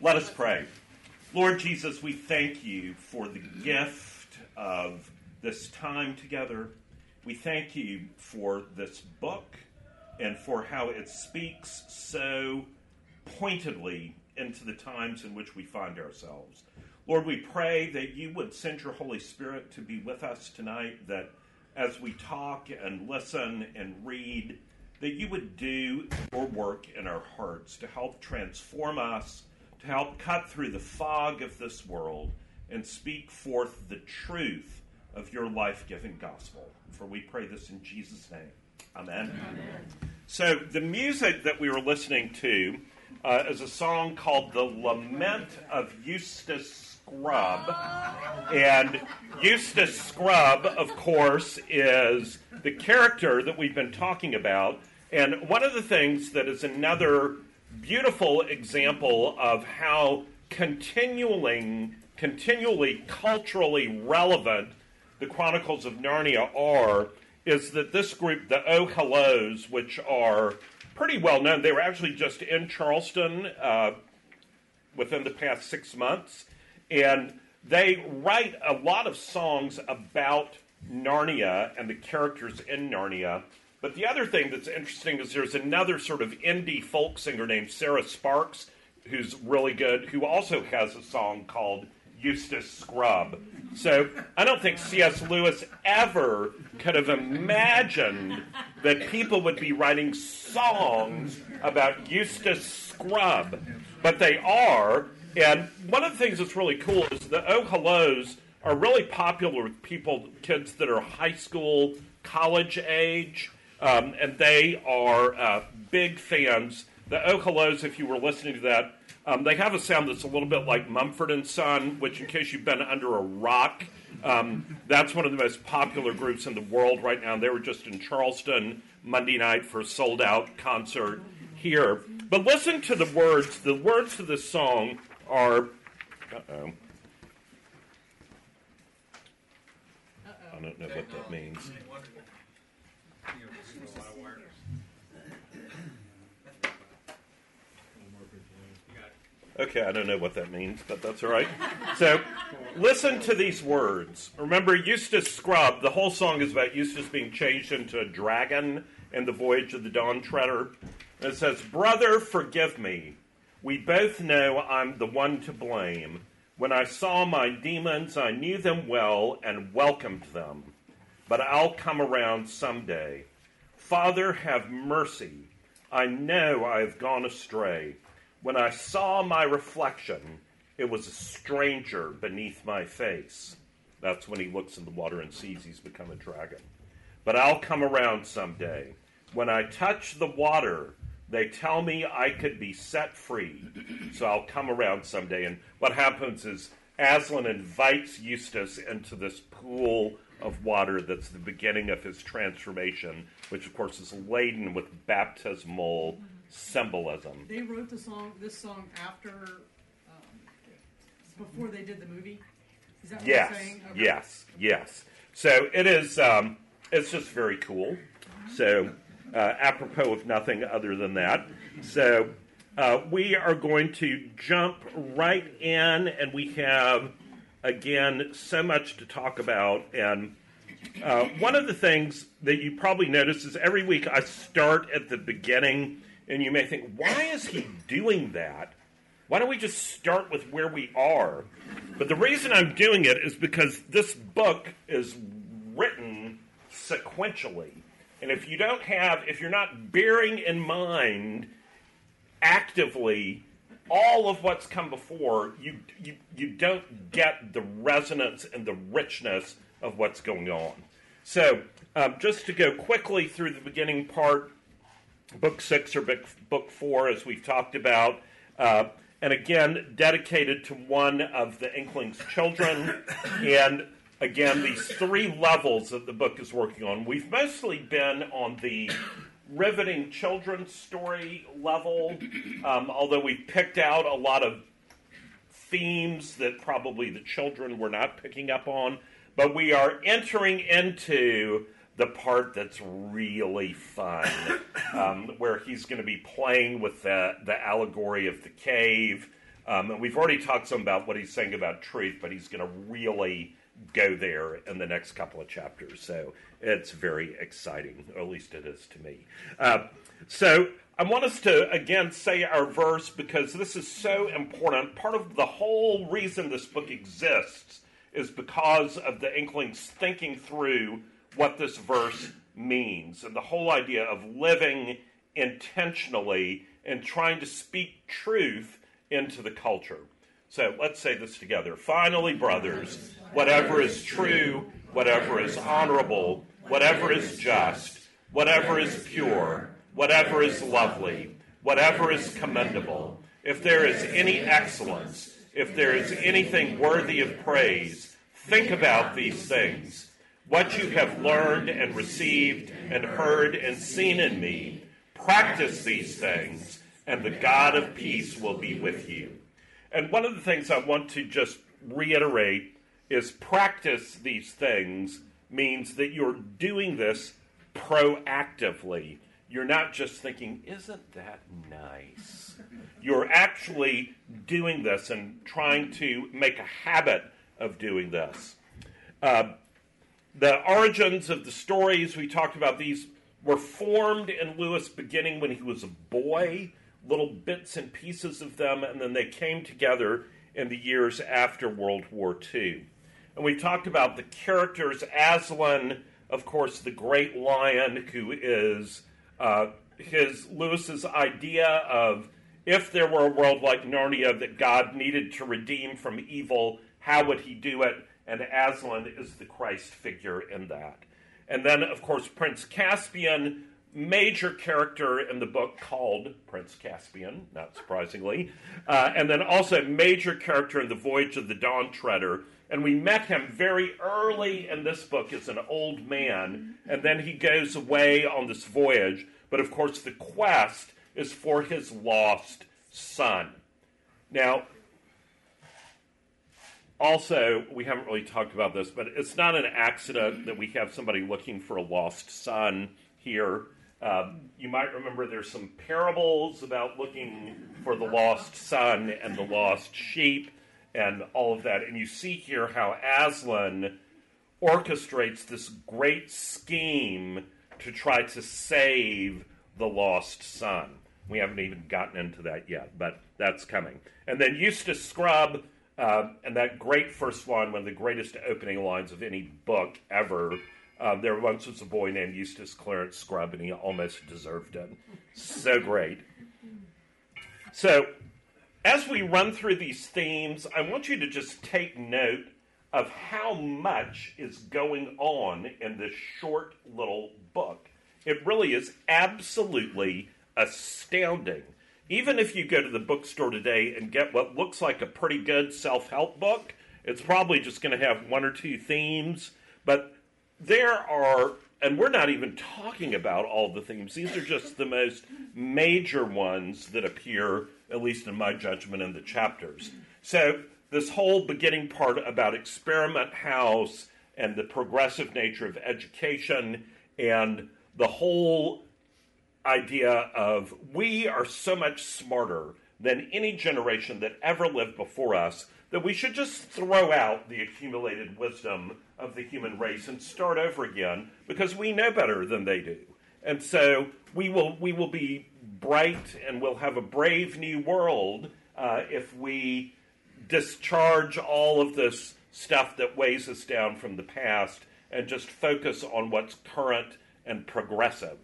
Let us pray. Lord Jesus, we thank you for the gift of this time together. We thank you for this book and for how it speaks so pointedly into the times in which we find ourselves. Lord, we pray that you would send your Holy Spirit to be with us tonight, that as we talk and listen and read, that you would do your work in our hearts to help transform us, to help cut through the fog of this world and speak forth the truth of your life giving gospel. For we pray this in Jesus' name. Amen. Amen. So, the music that we were listening to uh, is a song called The Lament of Eustace Scrubb. And Eustace Scrubb, of course, is the character that we've been talking about. And one of the things that is another beautiful example of how continuing, continually culturally relevant the Chronicles of Narnia are is that this group, the Oh Hellos, which are pretty well known, they were actually just in Charleston uh, within the past six months, and they write a lot of songs about Narnia and the characters in Narnia. But the other thing that's interesting is there's another sort of indie folk singer named Sarah Sparks, who's really good, who also has a song called Eustace Scrubb. So I don't think C.S. Lewis ever could have imagined that people would be writing songs about Eustace Scrubb, but they are. And one of the things that's really cool is the Oh Hellos are really popular with people, kids that are high school, college age, um, and they are uh, big fans. The Oh Hellos, if you were listening to that, um, they have a sound that's a little bit like Mumford and Son, which, in case you've been under a rock, um, that's one of the most popular groups in the world right now. They were just in Charleston Monday night for a sold out concert here. But listen to the words. The words to this song are. Uh-oh. I don't know what that means. Okay, I don't know what that means, but that's all right. So, listen to these words. Remember, Eustace Scrubb, the whole song is about Eustace being changed into a dragon in the voyage of the Dawn Treader. And it says, Brother, forgive me. We both know I'm the one to blame. When I saw my demons, I knew them well and welcomed them. But I'll come around someday. Father, have mercy. I know I have gone astray. When I saw my reflection, it was a stranger beneath my face. That's when he looks in the water and sees he's become a dragon. But I'll come around someday. When I touch the water, they tell me I could be set free. So I'll come around someday. And what happens is Aslan invites Eustace into this pool of water that's the beginning of his transformation, which of course is laden with baptismal symbolism. They wrote the song, this song after, um, before they did the movie. Is that what yes, you're saying? Okay. yes, yes. So it is. Um, it's just very cool. So, uh, apropos of nothing other than that. So, uh, we are going to jump right in, and we have again so much to talk about. And uh, one of the things that you probably notice is every week I start at the beginning and you may think, why is he doing that? Why don't we just start with where we are? But the reason I'm doing it is because this book is written sequentially. And if you don't have, if you're not bearing in mind actively all of what's come before, you, you, you don't get the resonance and the richness of what's going on. So, um, just to go quickly through the beginning part, book six or book, book four, as we've talked about. Uh, and again, dedicated to one of the Inkling's children. and again, these three levels that the book is working on. We've mostly been on the riveting children's story level, um, although we picked out a lot of themes that probably the children were not picking up on. But we are entering into the part that's really fun, um, where he's going to be playing with the, the allegory of the cave. Um, and we've already talked some about what he's saying about truth, but he's going to really go there in the next couple of chapters. So it's very exciting, or at least it is to me. Uh, so I want us to again say our verse because this is so important. Part of the whole reason this book exists is because of the Inklings thinking through what this verse means and the whole idea of living intentionally and trying to speak truth into the culture. So let's say this together. Finally, brothers, whatever is true, whatever is honorable, whatever is just, whatever is pure, whatever is lovely, whatever is commendable, if there is any excellence, if there is anything worthy of praise, think about these things. What you have learned and received and heard and seen in me, practice these things, and the God of peace will be with you. And one of the things I want to just reiterate is practice these things means that you're doing this proactively. You're not just thinking, isn't that nice? You're actually doing this and trying to make a habit of doing this. Uh, the origins of the stories, we talked about these, were formed in Lewis beginning when he was a boy, little bits and pieces of them, and then they came together in the years after World War II. And we talked about the characters, Aslan, of course, the great lion, who is uh, his Lewis's idea of if there were a world like Narnia that God needed to redeem from evil, how would he do it? And Aslan is the Christ figure in that. And then, of course, Prince Caspian, major character in the book called Prince Caspian, not surprisingly. Uh, and then also major character in The Voyage of the Dawn Treader. And we met him very early in this book as an old man, and then he goes away on this voyage. But of course, the quest is for his lost son. Now, also, we haven't really talked about this, but it's not an accident that we have somebody looking for a lost son here. Um, you might remember there's some parables about looking for the lost son and the lost sheep and all of that. And you see here how Aslan orchestrates this great scheme to try to save the lost son. We haven't even gotten into that yet, but that's coming. And then Eustace Scrubb, uh, and that great first line, one of the greatest opening lines of any book ever. Uh, there once was a boy named Eustace Clarence Scrubb, and he almost deserved it. So great. So, as we run through these themes, I want you to just take note of how much is going on in this short little book. It really is absolutely astounding. Even if you go to the bookstore today and get what looks like a pretty good self help book, it's probably just going to have one or two themes. But there are, and we're not even talking about all the themes, these are just the most major ones that appear, at least in my judgment, in the chapters. So, this whole beginning part about Experiment House and the progressive nature of education and the whole idea of we are so much smarter than any generation that ever lived before us that we should just throw out the accumulated wisdom of the human race and start over again because we know better than they do. And so we will we will be bright and we'll have a brave new world uh, if we discharge all of this stuff that weighs us down from the past and just focus on what's current and progressive.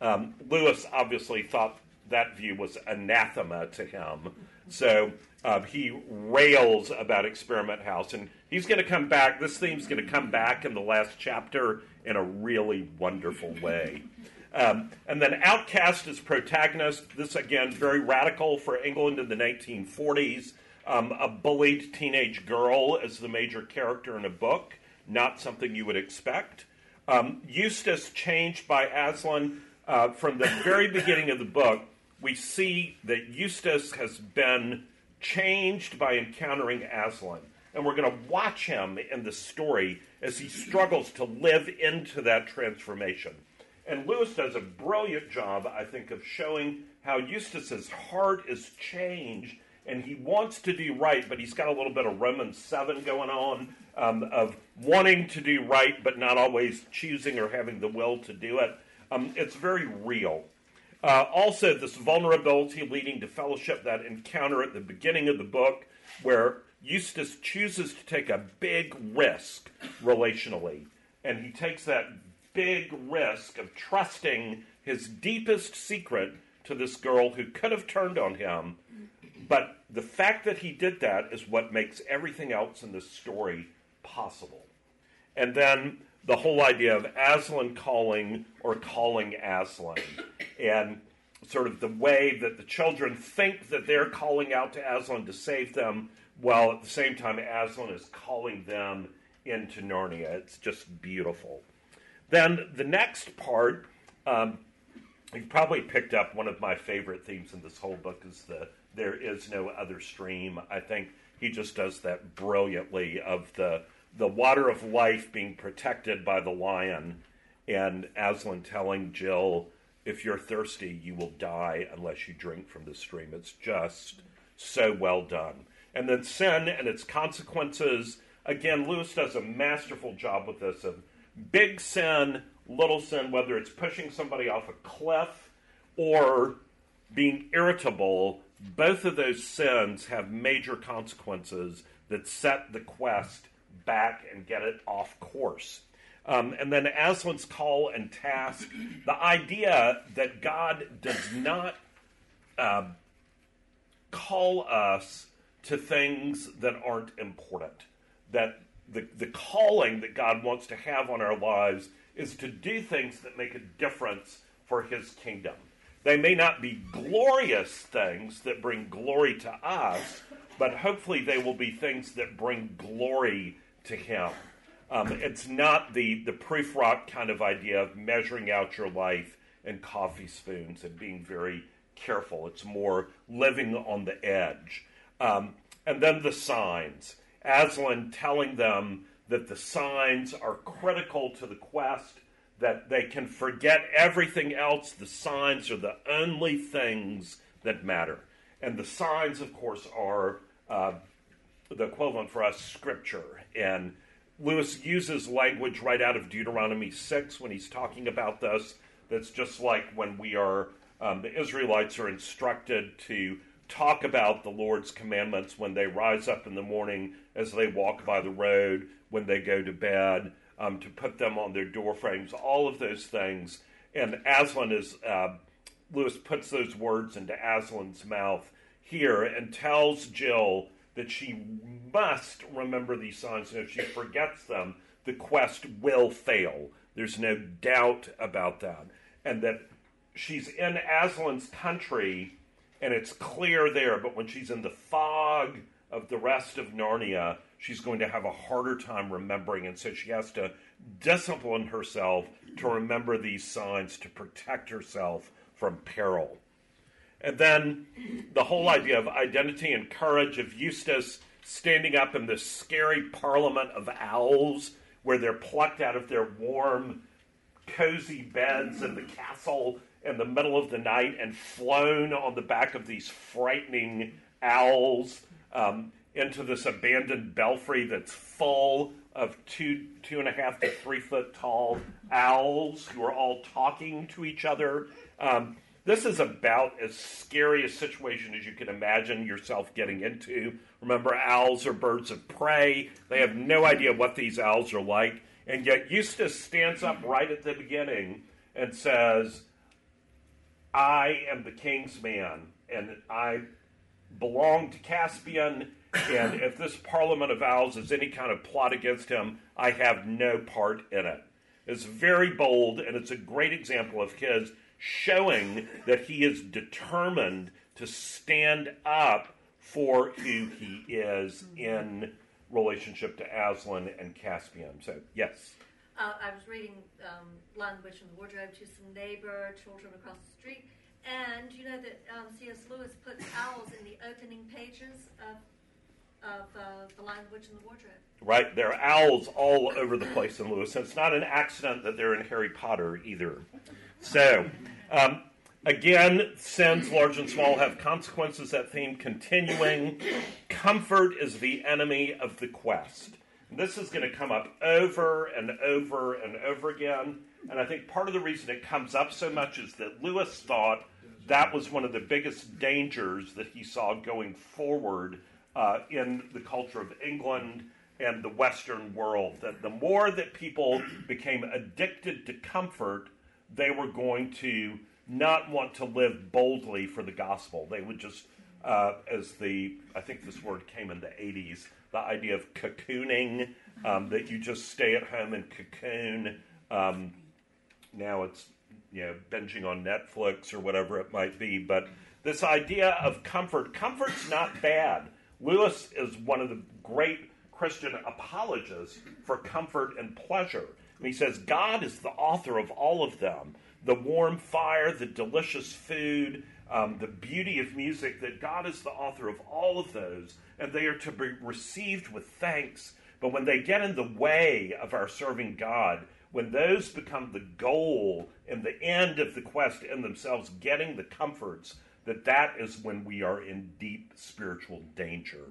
Um, Lewis obviously thought that view was anathema to him. So uh, he rails about Experiment House. And he's going to come back. This theme's going to come back in the last chapter in a really wonderful way. Um, and then Outcast is protagonist. This, again, very radical for England in the 1940s. Um, a bullied teenage girl as the major character in a book. Not something you would expect. Um, Eustace changed by Aslan uh, from the very beginning of the book, we see that Eustace has been changed by encountering Aslan. And we're going to watch him in the story as he struggles to live into that transformation. And Lewis does a brilliant job, I think, of showing how Eustace's heart is changed and he wants to do right, but he's got a little bit of Romans 7 going on um, of wanting to do right, but not always choosing or having the will to do it. Um, it's very real. Uh, also, this vulnerability leading to fellowship, that encounter at the beginning of the book where Eustace chooses to take a big risk relationally. And he takes that big risk of trusting his deepest secret to this girl who could have turned on him. But the fact that he did that is what makes everything else in this story possible. And then the whole idea of Aslan calling or calling Aslan, and sort of the way that the children think that they're calling out to Aslan to save them, while at the same time Aslan is calling them into Narnia. It's just beautiful. Then the next part, um, you've probably picked up one of my favorite themes in this whole book is the there is no other stream. I think he just does that brilliantly of the the water of life being protected by the lion, and Aslan telling Jill, if you're thirsty, you will die unless you drink from the stream. It's just so well done. And then sin and its consequences. Again, Lewis does a masterful job with this of big sin, little sin, whether it's pushing somebody off a cliff or being irritable, both of those sins have major consequences that set the quest back and get it off course. Um, and then Aslan's call and task, the idea that God does not uh, call us to things that aren't important, that the, the calling that God wants to have on our lives is to do things that make a difference for his kingdom. They may not be glorious things that bring glory to us, but hopefully they will be things that bring glory to him. Um, it's not the, the Prufrock kind of idea of measuring out your life in coffee spoons and being very careful. It's more living on the edge. Um, and then the signs. Aslan telling them that the signs are critical to the quest, that they can forget everything else. The signs are the only things that matter. And the signs, of course, are uh, the equivalent for us scripture. And Lewis uses language right out of Deuteronomy 6 when he's talking about this. That's just like when we are, um, the Israelites are instructed to talk about the Lord's commandments when they rise up in the morning, as they walk by the road, when they go to bed, um, to put them on their door frames, all of those things. And Aslan is, uh, Lewis puts those words into Aslan's mouth here and tells Jill that she must remember these signs, and if she forgets them, the quest will fail. There's no doubt about that. And that she's in Aslan's country and it's clear there, but when she's in the fog of the rest of Narnia, she's going to have a harder time remembering, and so she has to discipline herself to remember these signs to protect herself from peril. And then the whole idea of identity and courage of Eustace standing up in this scary parliament of owls where they're plucked out of their warm, cozy beds in the castle in the middle of the night and flown on the back of these frightening owls um, into this abandoned belfry that's full of two, two and a half to three foot tall owls who are all talking to each other. Um, this is about as scary a situation as you can imagine yourself getting into. Remember, owls are birds of prey. They have no idea what these owls are like. And yet, Eustace stands up right at the beginning and says, I am the king's man, and I belong to Caspian, and if this parliament of owls is any kind of plot against him, I have no part in it. It's very bold, and it's a great example of his showing that he is determined to stand up for who he is in relationship to Aslan and Caspian. So, yes. Uh, I was reading um, Lion, the Witch, and the Wardrobe to some neighbor children across the street, and you know that um, C.S. Lewis puts owls in the opening pages of of uh, the Lion, the Witch, and the Wardrobe. Right, there are owls all over the place in Lewis. And it's not an accident that they're in Harry Potter either. So, um, Again, sins, large and small, have consequences. That theme continuing. Comfort is the enemy of the quest. This is going to come up over and over and over again. And I think part of the reason it comes up so much is that Lewis thought that was one of the biggest dangers that he saw going forward uh, in the culture of England and the Western world. That the more that people became addicted to comfort, they were going to not want to live boldly for the gospel. They would just, uh, as the, I think this word came in the 80s, the idea of cocooning, um, that you just stay at home and cocoon. Um, now it's, you know, binging on Netflix or whatever it might be. But this idea of comfort, comfort's not bad. Lewis is one of the great Christian apologists for comfort and pleasure. And he says, God is the author of all of them the warm fire, the delicious food, um, the beauty of music, that God is the author of all of those, and they are to be received with thanks. But when they get in the way of our serving God, when those become the goal and the end of the quest in themselves, getting the comforts, that that is when we are in deep spiritual danger.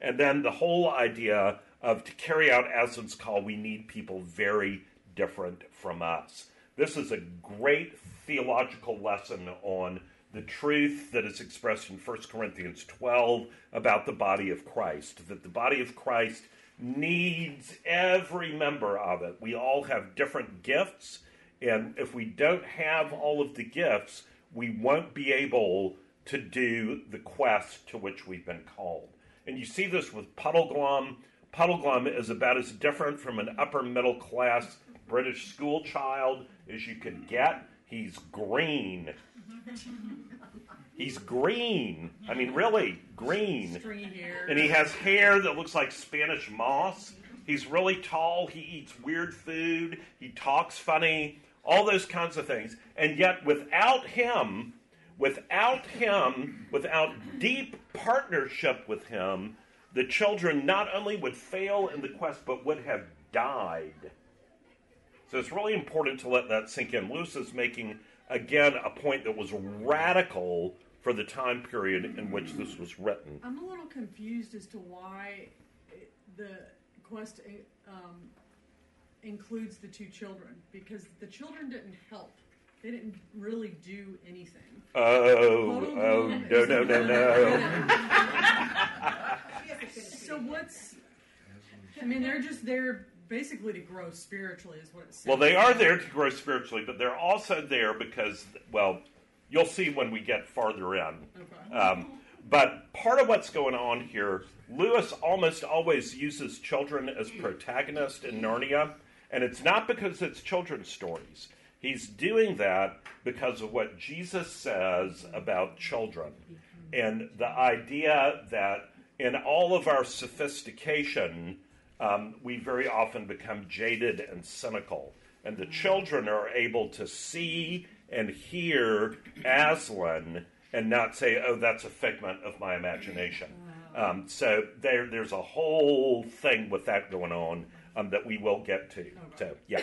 And then the whole idea of to carry out Aslan's call, we need people very different from us. This is a great theological lesson on the truth that is expressed in 1 Corinthians 12 about the body of Christ, that the body of Christ needs every member of it. We all have different gifts, and if we don't have all of the gifts, we won't be able to do the quest to which we've been called. And you see this with Puddleglum. Puddleglum is about as different from an upper middle class British school child as you could get. He's green. He's green. I mean, really, green. And he has hair that looks like Spanish moss. He's really tall. He eats weird food. He talks funny. All those kinds of things. And yet, without him, without him, without deep partnership with him, the children not only would fail in the quest, but would have died. So it's really important to let that sink in. Lewis is making, again, a point that was radical for the time period in which this was written. I'm a little confused as to why the quest um, includes the two children because the children didn't help. They didn't really do anything. Oh, oh, no, no, no, no. so what's? I mean, they're just there basically to grow spiritually, is what it says. Well, they are there to grow spiritually, but they're also there because, well, you'll see when we get farther in. Okay. Um, but part of what's going on here, Lewis almost always uses children as protagonists in Narnia, and it's not because it's children's stories. He's doing that because of what Jesus says about children and the idea that in all of our sophistication, um, we very often become jaded and cynical. And the children are able to see and hear Aslan and not say, oh, that's a figment of my imagination. Um, so there, there's a whole thing with that going on um, that we will get to. So, yeah.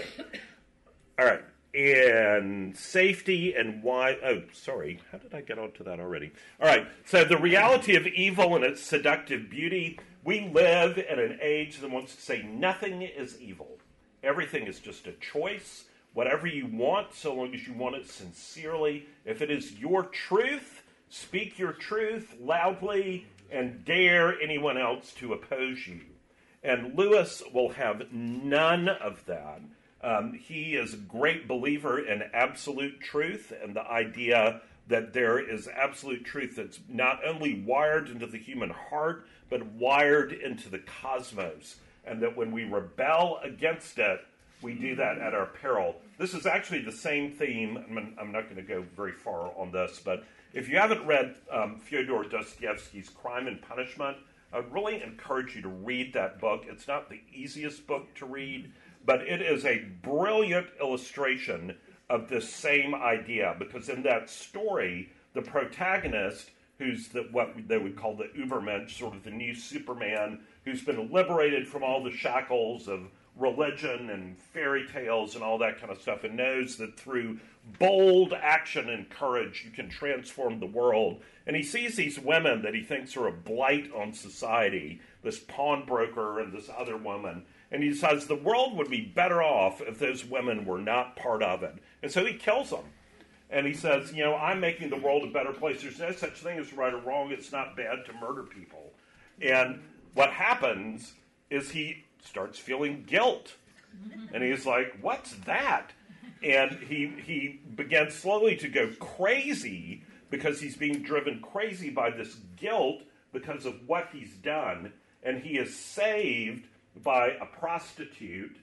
All right and safety and why. Oh, sorry. How did I get onto that already? All right. So, the reality of evil and its seductive beauty. We live in an age that wants to say nothing is evil. Everything is just a choice. Whatever you want, so long as you want it sincerely. If it is your truth, speak your truth loudly and dare anyone else to oppose you. And Lewis will have none of that. Um, he is a great believer in absolute truth and the idea that there is absolute truth that's not only wired into the human heart, but wired into the cosmos. And that when we rebel against it, we do that at our peril. This is actually the same theme. I'm not going to go very far on this, but if you haven't read um, Fyodor Dostoevsky's Crime and Punishment, I'd really encourage you to read that book. It's not the easiest book to read, but it is a brilliant illustration of this same idea because in that story, the protagonist, who's the, what they would call the Ubermensch, sort of the new Superman, who's been liberated from all the shackles of religion and fairy tales and all that kind of stuff and knows that through bold action and courage you can transform the world. And he sees these women that he thinks are a blight on society this pawnbroker and this other woman. And he decides the world would be better off if those women were not part of it. And so he kills them. And he says, You know, I'm making the world a better place. There's no such thing as right or wrong. It's not bad to murder people. And what happens is he starts feeling guilt. And he's like, What's that? And he, he begins slowly to go crazy because he's being driven crazy by this guilt because of what he's done. And he is saved by a prostitute.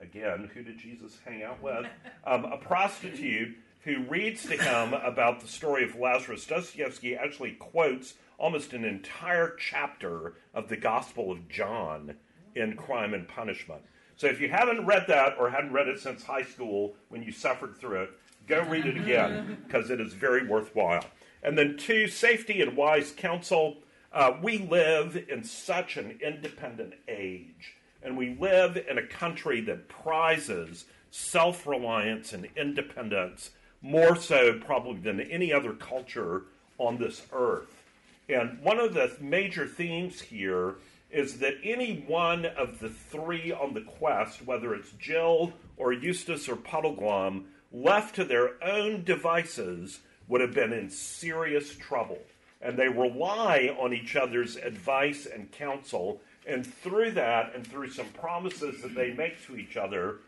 Again, who did Jesus hang out with? Um, a prostitute who reads to him about the story of Lazarus. Dostoevsky actually quotes almost an entire chapter of the Gospel of John in Crime and Punishment. So if you haven't read that or hadn't read it since high school when you suffered through it, go read it again because it is very worthwhile. And then, two, safety and wise counsel. Uh, we live in such an independent age, and we live in a country that prizes self reliance and independence more so, probably, than any other culture on this earth. And one of the major themes here is that any one of the three on the quest, whether it's Jill or Eustace or Puddleglum, left to their own devices, would have been in serious trouble. And they rely on each other's advice and counsel. And through that, and through some promises that they make to each other,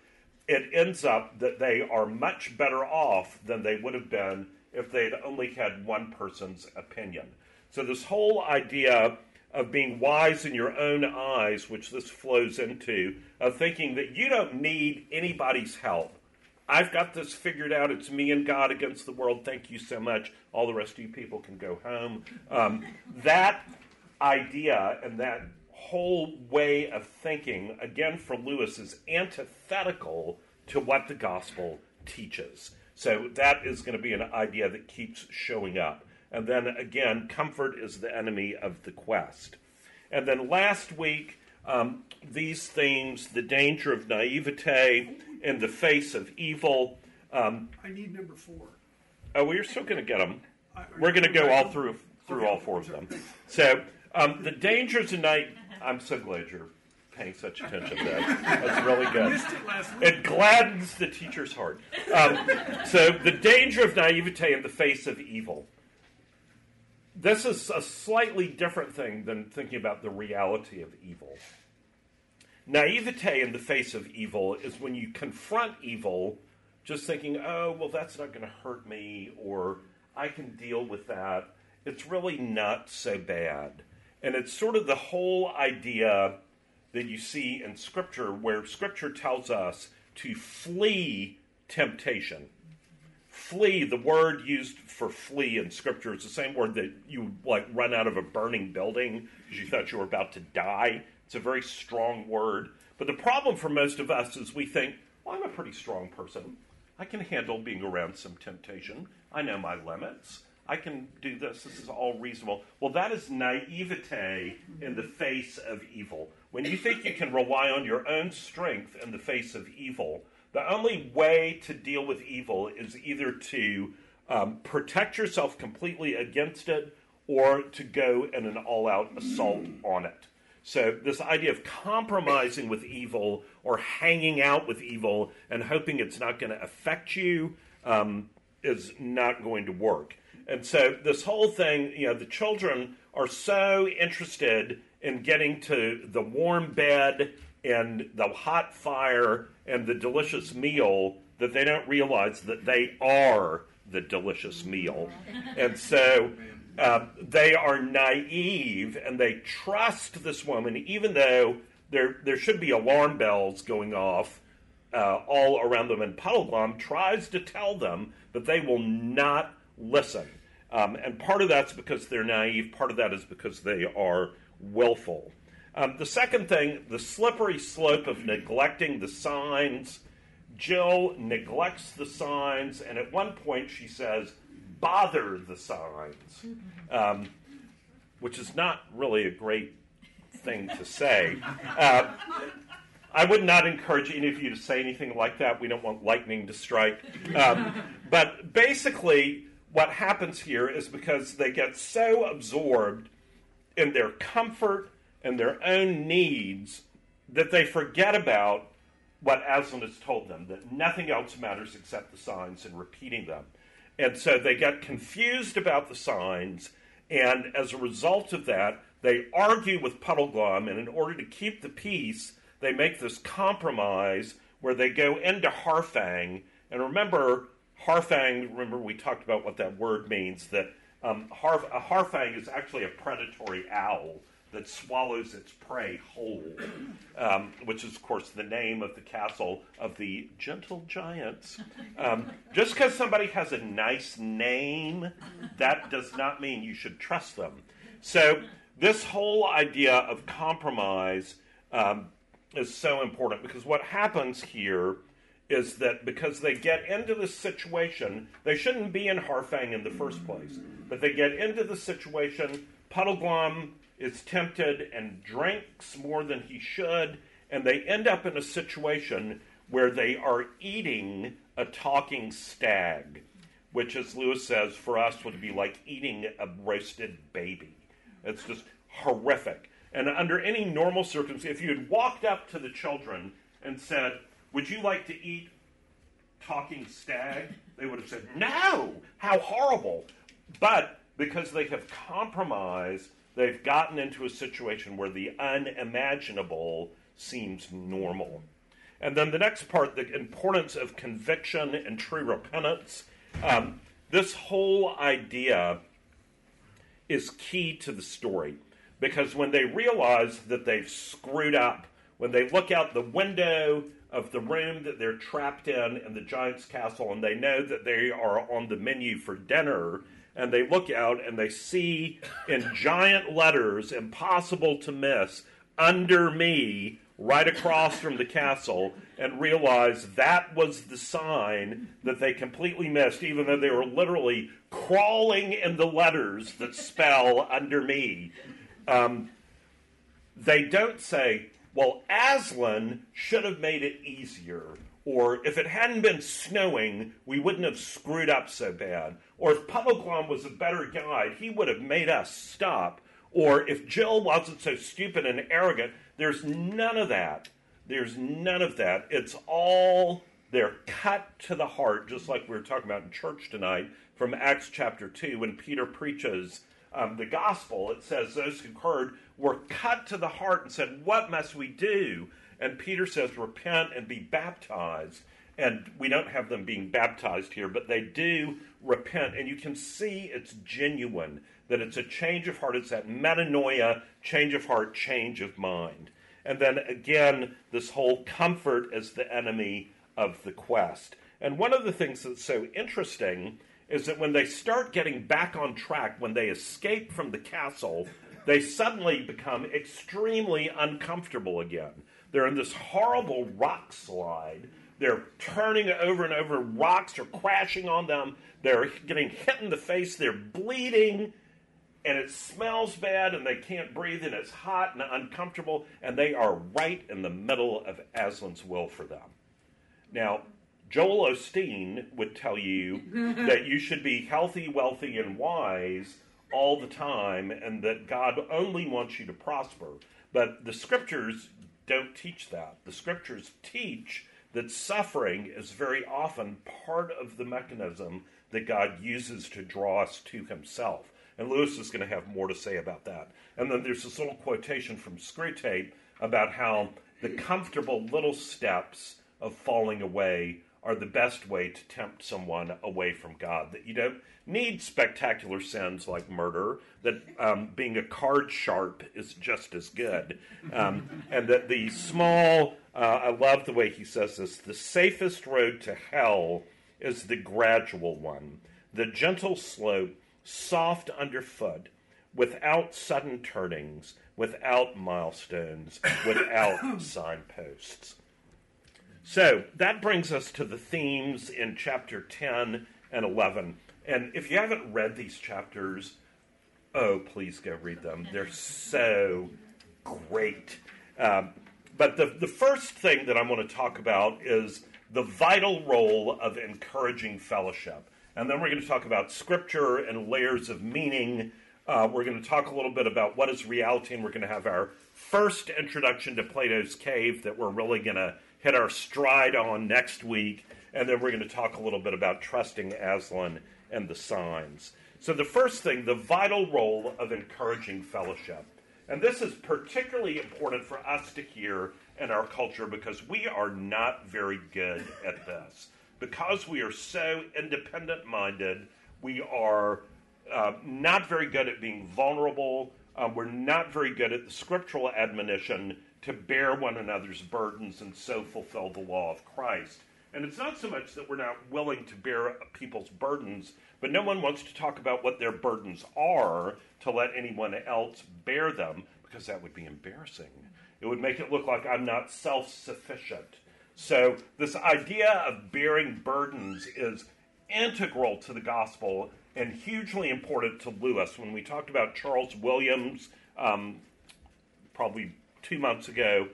it ends up that they are much better off than they would have been if they'd only had one person's opinion. So, this whole idea of being wise in your own eyes, which this flows into, of thinking that you don't need anybody's help. I've got this figured out. It's me and God against the world. Thank you so much. All the rest of you people can go home. Um, that idea and that whole way of thinking, again, for Lewis, is antithetical to what the gospel teaches. So that is going to be an idea that keeps showing up. And then again, comfort is the enemy of the quest. And then last week, um, these themes the danger of naivete in the face of evil. Um, I need number four. Oh, we're still going to get them. We're going to go all through through all four of them. So um, the dangers of. I'm so glad you're paying such attention to that. That's really good. It, it gladdens the teacher's heart. Um, so the danger of naivete in the face of evil. This is a slightly different thing than thinking about the reality of evil. Naivete in the face of evil is when you confront evil just thinking, oh, well, that's not going to hurt me, or I can deal with that. It's really not so bad. And it's sort of the whole idea that you see in Scripture, where Scripture tells us to flee temptation. Flee, the word used for flee in Scripture is the same word that you like run out of a burning building because you thought you were about to die. It's a very strong word. But the problem for most of us is we think, well, I'm a pretty strong person. I can handle being around some temptation. I know my limits. I can do this. This is all reasonable. Well, that is naivete in the face of evil. When you think you can rely on your own strength in the face of evil, the only way to deal with evil is either to um, protect yourself completely against it or to go in an all out assault on it. So, this idea of compromising with evil or hanging out with evil and hoping it's not going to affect you um, is not going to work. And so, this whole thing, you know, the children are so interested in getting to the warm bed and the hot fire and the delicious meal that they don't realize that they are the delicious meal. And so, uh, they are naive and they trust this woman, even though there there should be alarm bells going off uh, all around them. And Puddleglum tries to tell them but they will not listen. Um, and part of that's because they're naive. Part of that is because they are willful. Um, the second thing, the slippery slope of neglecting the signs. Jill neglects the signs, and at one point she says, bother the signs, um, which is not really a great thing to say. Uh, I would not encourage any of you to say anything like that. We don't want lightning to strike. Um, but basically, what happens here is because they get so absorbed in their comfort and their own needs that they forget about what Aslan has told them, that nothing else matters except the signs and repeating them. And so they get confused about the signs, and as a result of that, they argue with Puddleglum, and in order to keep the peace, they make this compromise where they go into Harfang. And remember, Harfang, remember we talked about what that word means, that um, Harf, a Harfang is actually a predatory owl that swallows its prey whole, um, which is, of course, the name of the castle of the gentle giants. Um, just because somebody has a nice name, that does not mean you should trust them. So, this whole idea of compromise um, is so important because what happens here is that because they get into this situation, they shouldn't be in Harfang in the first place, but they get into the situation. Puddleglum is tempted and drinks more than he should, and they end up in a situation where they are eating a talking stag, which, as Lewis says, for us would be like eating a roasted baby. It's just horrific. And under any normal circumstance, if you had walked up to the children and said, Would you like to eat talking stag? They would have said, No! How horrible! But because they have compromised they've gotten into a situation where the unimaginable seems normal. And then the next part, the importance of conviction and true repentance. Um, this whole idea is key to the story because when they realize that they've screwed up, when they look out the window of the room that they're trapped in in the giant's castle and they know that they are on the menu for dinner, and they look out and they see in giant letters, impossible to miss, under me, right across from the castle, and realize that was the sign that they completely missed, even though they were literally crawling in the letters that spell under me. Um, they don't say, well, Aslan should have made it easier or if it hadn't been snowing, we wouldn't have screwed up so bad. Or if Puddleglum was a better guide, he would have made us stop. Or if Jill wasn't so stupid and arrogant, there's none of that. There's none of that. It's all, they're cut to the heart, just like we were talking about in church tonight from Acts chapter 2 when Peter preaches um, the gospel. It says, Those who heard were cut to the heart and said, What must we do? And Peter says, repent and be baptized. And we don't have them being baptized here, but they do repent. And you can see it's genuine, that it's a change of heart. It's that metanoia, change of heart, change of mind. And then again, this whole comfort as the enemy of the quest. And one of the things that's so interesting is that when they start getting back on track, when they escape from the castle, they suddenly become extremely uncomfortable again. They're in this horrible rock slide. They're turning over and over. Rocks are crashing on them. They're getting hit in the face. They're bleeding. And it smells bad, and they can't breathe, and it's hot and uncomfortable, and they are right in the middle of Aslan's will for them. Now, Joel Osteen would tell you that you should be healthy, wealthy, and wise all the time, and that God only wants you to prosper. But the scriptures don't teach that. The scriptures teach that suffering is very often part of the mechanism that God uses to draw us to himself. And Lewis is going to have more to say about that. And then there's this little quotation from Screwtape about how the comfortable little steps of falling away are the best way to tempt someone away from God. That you don't need spectacular sins like murder, that um, being a card sharp is just as good. Um, and that the small, uh, I love the way he says this, the safest road to hell is the gradual one, the gentle slope, soft underfoot, without sudden turnings, without milestones, without signposts. So that brings us to the themes in chapter 10 and 11. And if you haven't read these chapters, oh, please go read them. They're so great. Um, But the, the first thing that I'm going to talk about is the vital role of encouraging fellowship. And then we're going to talk about scripture and layers of meaning. Uh, we're going to talk a little bit about what is reality, and we're going to have our first introduction to Plato's Cave that we're really going to hit our stride on next week. And then we're going to talk a little bit about trusting Aslan and the signs. So, the first thing, the vital role of encouraging fellowship. And this is particularly important for us to hear in our culture because we are not very good at this. Because we are so independent minded, we are uh, not very good at being vulnerable. Um, we're not very good at the scriptural admonition to bear one another's burdens and so fulfill the law of Christ. And it's not so much that we're not willing to bear people's burdens, but no one wants to talk about what their burdens are to let anyone else bear them because that would be embarrassing. It would make it look like I'm not self sufficient. So, this idea of bearing burdens is integral to the gospel and hugely important to Lewis. When we talked about Charles Williams, um, probably two months ago,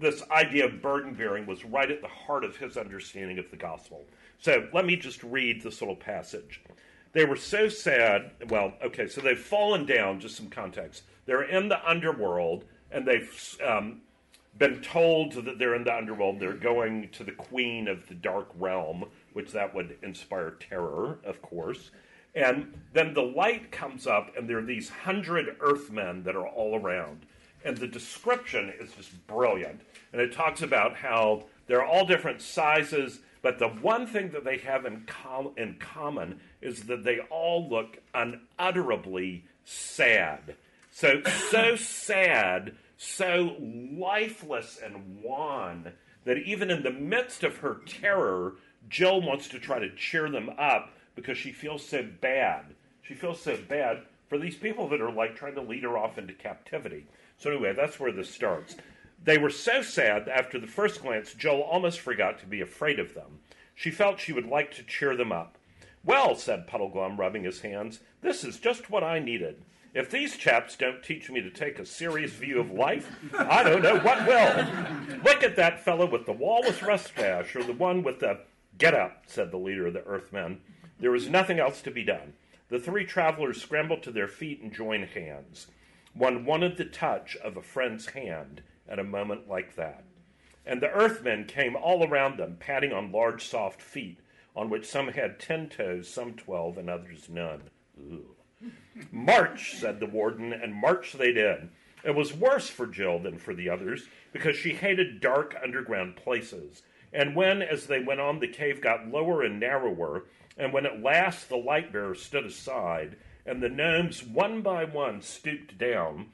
this idea of burden bearing was right at the heart of his understanding of the gospel. So let me just read this little passage. They were so sad. Well, okay, so they've fallen down, just some context. They're in the underworld, and they've um, been told that they're in the underworld. They're going to the queen of the dark realm, which that would inspire terror, of course. And then the light comes up, and there are these hundred earthmen that are all around. And the description is just brilliant. And it talks about how they're all different sizes, but the one thing that they have in, in common is that they all look unutterably sad. So, so sad, so lifeless and wan that even in the midst of her terror, Jill wants to try to cheer them up because she feels so bad. She feels so bad for these people that are like trying to lead her off into captivity. So, anyway, that's where this starts. They were so sad after the first glance, Jill almost forgot to be afraid of them. She felt she would like to cheer them up. Well, said Puddleglum, rubbing his hands, this is just what I needed. If these chaps don't teach me to take a serious view of life, I don't know what will. Look at that fellow with the walrus mustache, or the one with the. Get up, said the leader of the Earthmen. There was nothing else to be done. The three travelers scrambled to their feet and joined hands. One wanted the touch of a friend's hand at a moment like that. And the Earthmen came all around them, patting on large, soft feet, on which some had ten toes, some twelve, and others none. Ooh. March, said the warden, and march they did. It was worse for Jill than for the others, because she hated dark underground places. And when, as they went on, the cave got lower and narrower, and when at last the light bearer stood aside, and the gnomes one by one stooped down,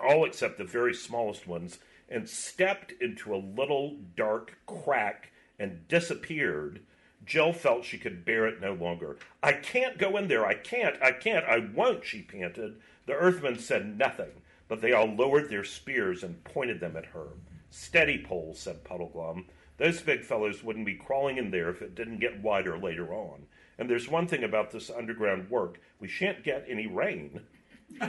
all except the very smallest ones, and stepped into a little dark crack and disappeared, Jill felt she could bear it no longer. I can't go in there. I can't. I can't. I won't, she panted. The earthmen said nothing, but they all lowered their spears and pointed them at her. Steady, Pole, said Puddleglum. Those big fellows wouldn't be crawling in there if it didn't get wider later on. And there's one thing about this underground work we shan't get any rain.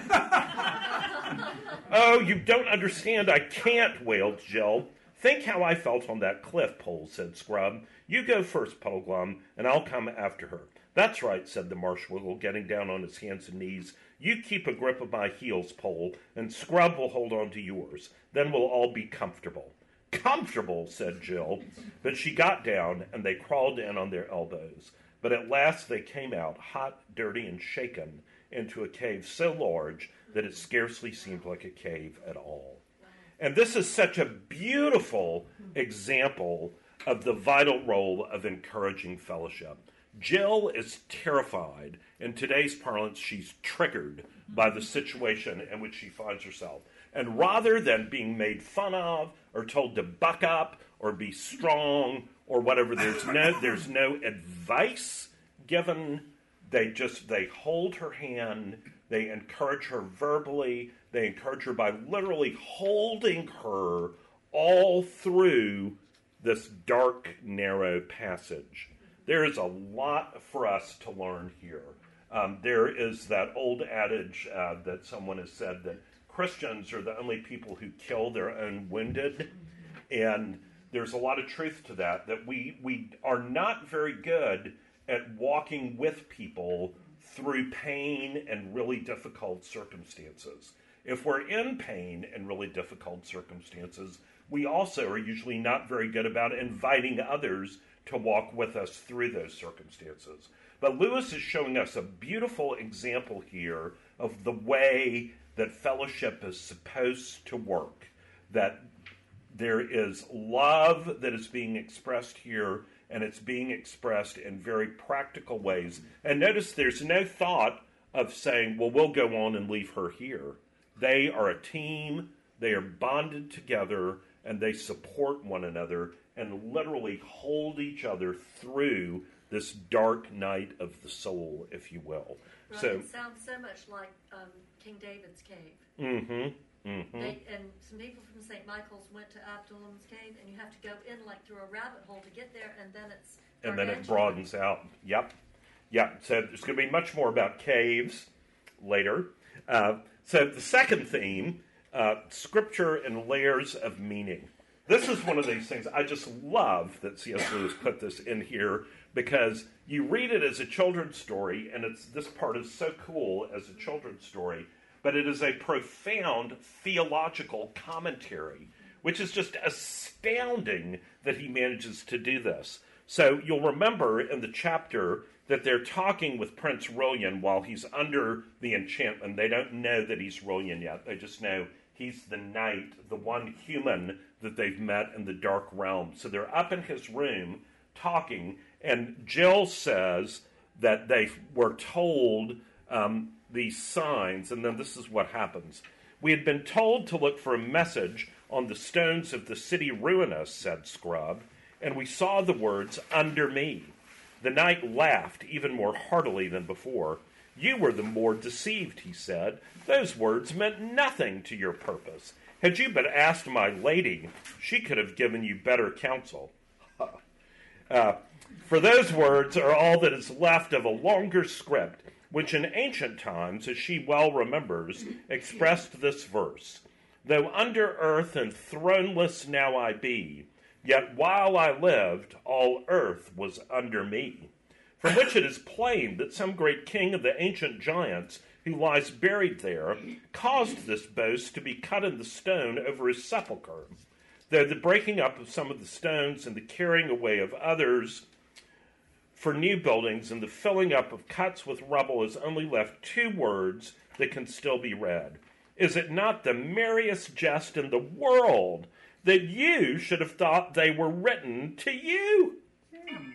oh, you don't understand. I can't, wailed Jill. Think how I felt on that cliff pole, said Scrubb. You go first, Puddleglum, and I'll come after her. That's right, said the Marshwiggle, getting down on his hands and knees. You keep a grip of my heels, Pole, and Scrubb will hold on to yours. Then we'll all be comfortable. Comfortable, said Jill. But she got down, and they crawled in on their elbows. But at last they came out, hot, dirty, and shaken, into a cave so large that it scarcely seemed like a cave at all. And this is such a beautiful example of the vital role of encouraging fellowship. Jill is terrified. In today's parlance, she's triggered by the situation in which she finds herself. And rather than being made fun of or told to buck up or be strong or whatever, there's no, there's no advice given. They just they hold her hand, they encourage her verbally, they encourage her by literally holding her all through this dark, narrow passage. There is a lot for us to learn here. Um, there is that old adage uh, that someone has said that Christians are the only people who kill their own wounded. And there's a lot of truth to that, that we, we are not very good at walking with people through pain and really difficult circumstances. If we're in pain and really difficult circumstances, we also are usually not very good about inviting others to walk with us through those circumstances. But Lewis is showing us a beautiful example here of the way that fellowship is supposed to work. That there is love that is being expressed here, and it's being expressed in very practical ways. And notice there's no thought of saying, well, we'll go on and leave her here. They are a team, they are bonded together, and they support one another and literally hold each other through this dark night of the soul, if you will. Right. So, it sounds so much like um, King David's cave. mm-hmm, mm-hmm. They, and some people from St. Michael's went to Absalom's cave, and you have to go in like through a rabbit hole to get there, and then it's and then it broadens out. Yep. Yep. So there's going to be much more about caves later. Uh, so the second theme, uh, scripture and layers of meaning. This is one of these things I just love that C.S. Lewis put this in here because you read it as a children's story, and it's this part is so cool as a children's story, but it is a profound theological commentary, which is just astounding that he manages to do this. So you'll remember in the chapter that they're talking with Prince Rilian while he's under the enchantment. They don't know that he's Rilian yet. They just know he's the knight, the one human that they've met in the dark realm. So they're up in his room talking, and Jill says that they were told um, these signs, and then this is what happens. We had been told to look for a message on the stones of the city ruinous, said Scrubb, and we saw the words, under me. The knight laughed even more heartily than before. You were the more deceived, he said. Those words meant nothing to your purpose. Had you but asked my lady, she could have given you better counsel. Uh, for those words are all that is left of a longer script, which in ancient times, as she well remembers, expressed this verse Though under earth and throneless now I be, yet while I lived, all earth was under me. From which it is plain that some great king of the ancient giants, who lies buried there, caused this boast to be cut in the stone over his sepulchre though the breaking up of some of the stones and the carrying away of others for new buildings and the filling up of cuts with rubble has only left two words that can still be read. Is it not the merriest jest in the world that you should have thought they were written to you? Hmm.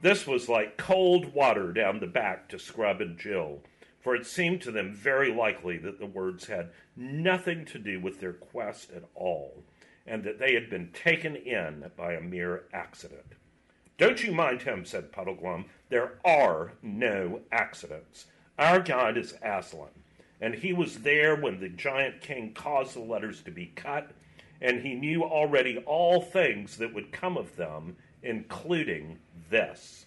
This was like cold water down the back to Scrubb and Jill, for it seemed to them very likely that the words had nothing to do with their quest at all and that they had been taken in by a mere accident. Don't you mind him, said Puddleglum. There are no accidents. Our guide is Aslan, and he was there when the giant king caused the letters to be cut, and he knew already all things that would come of them, including this.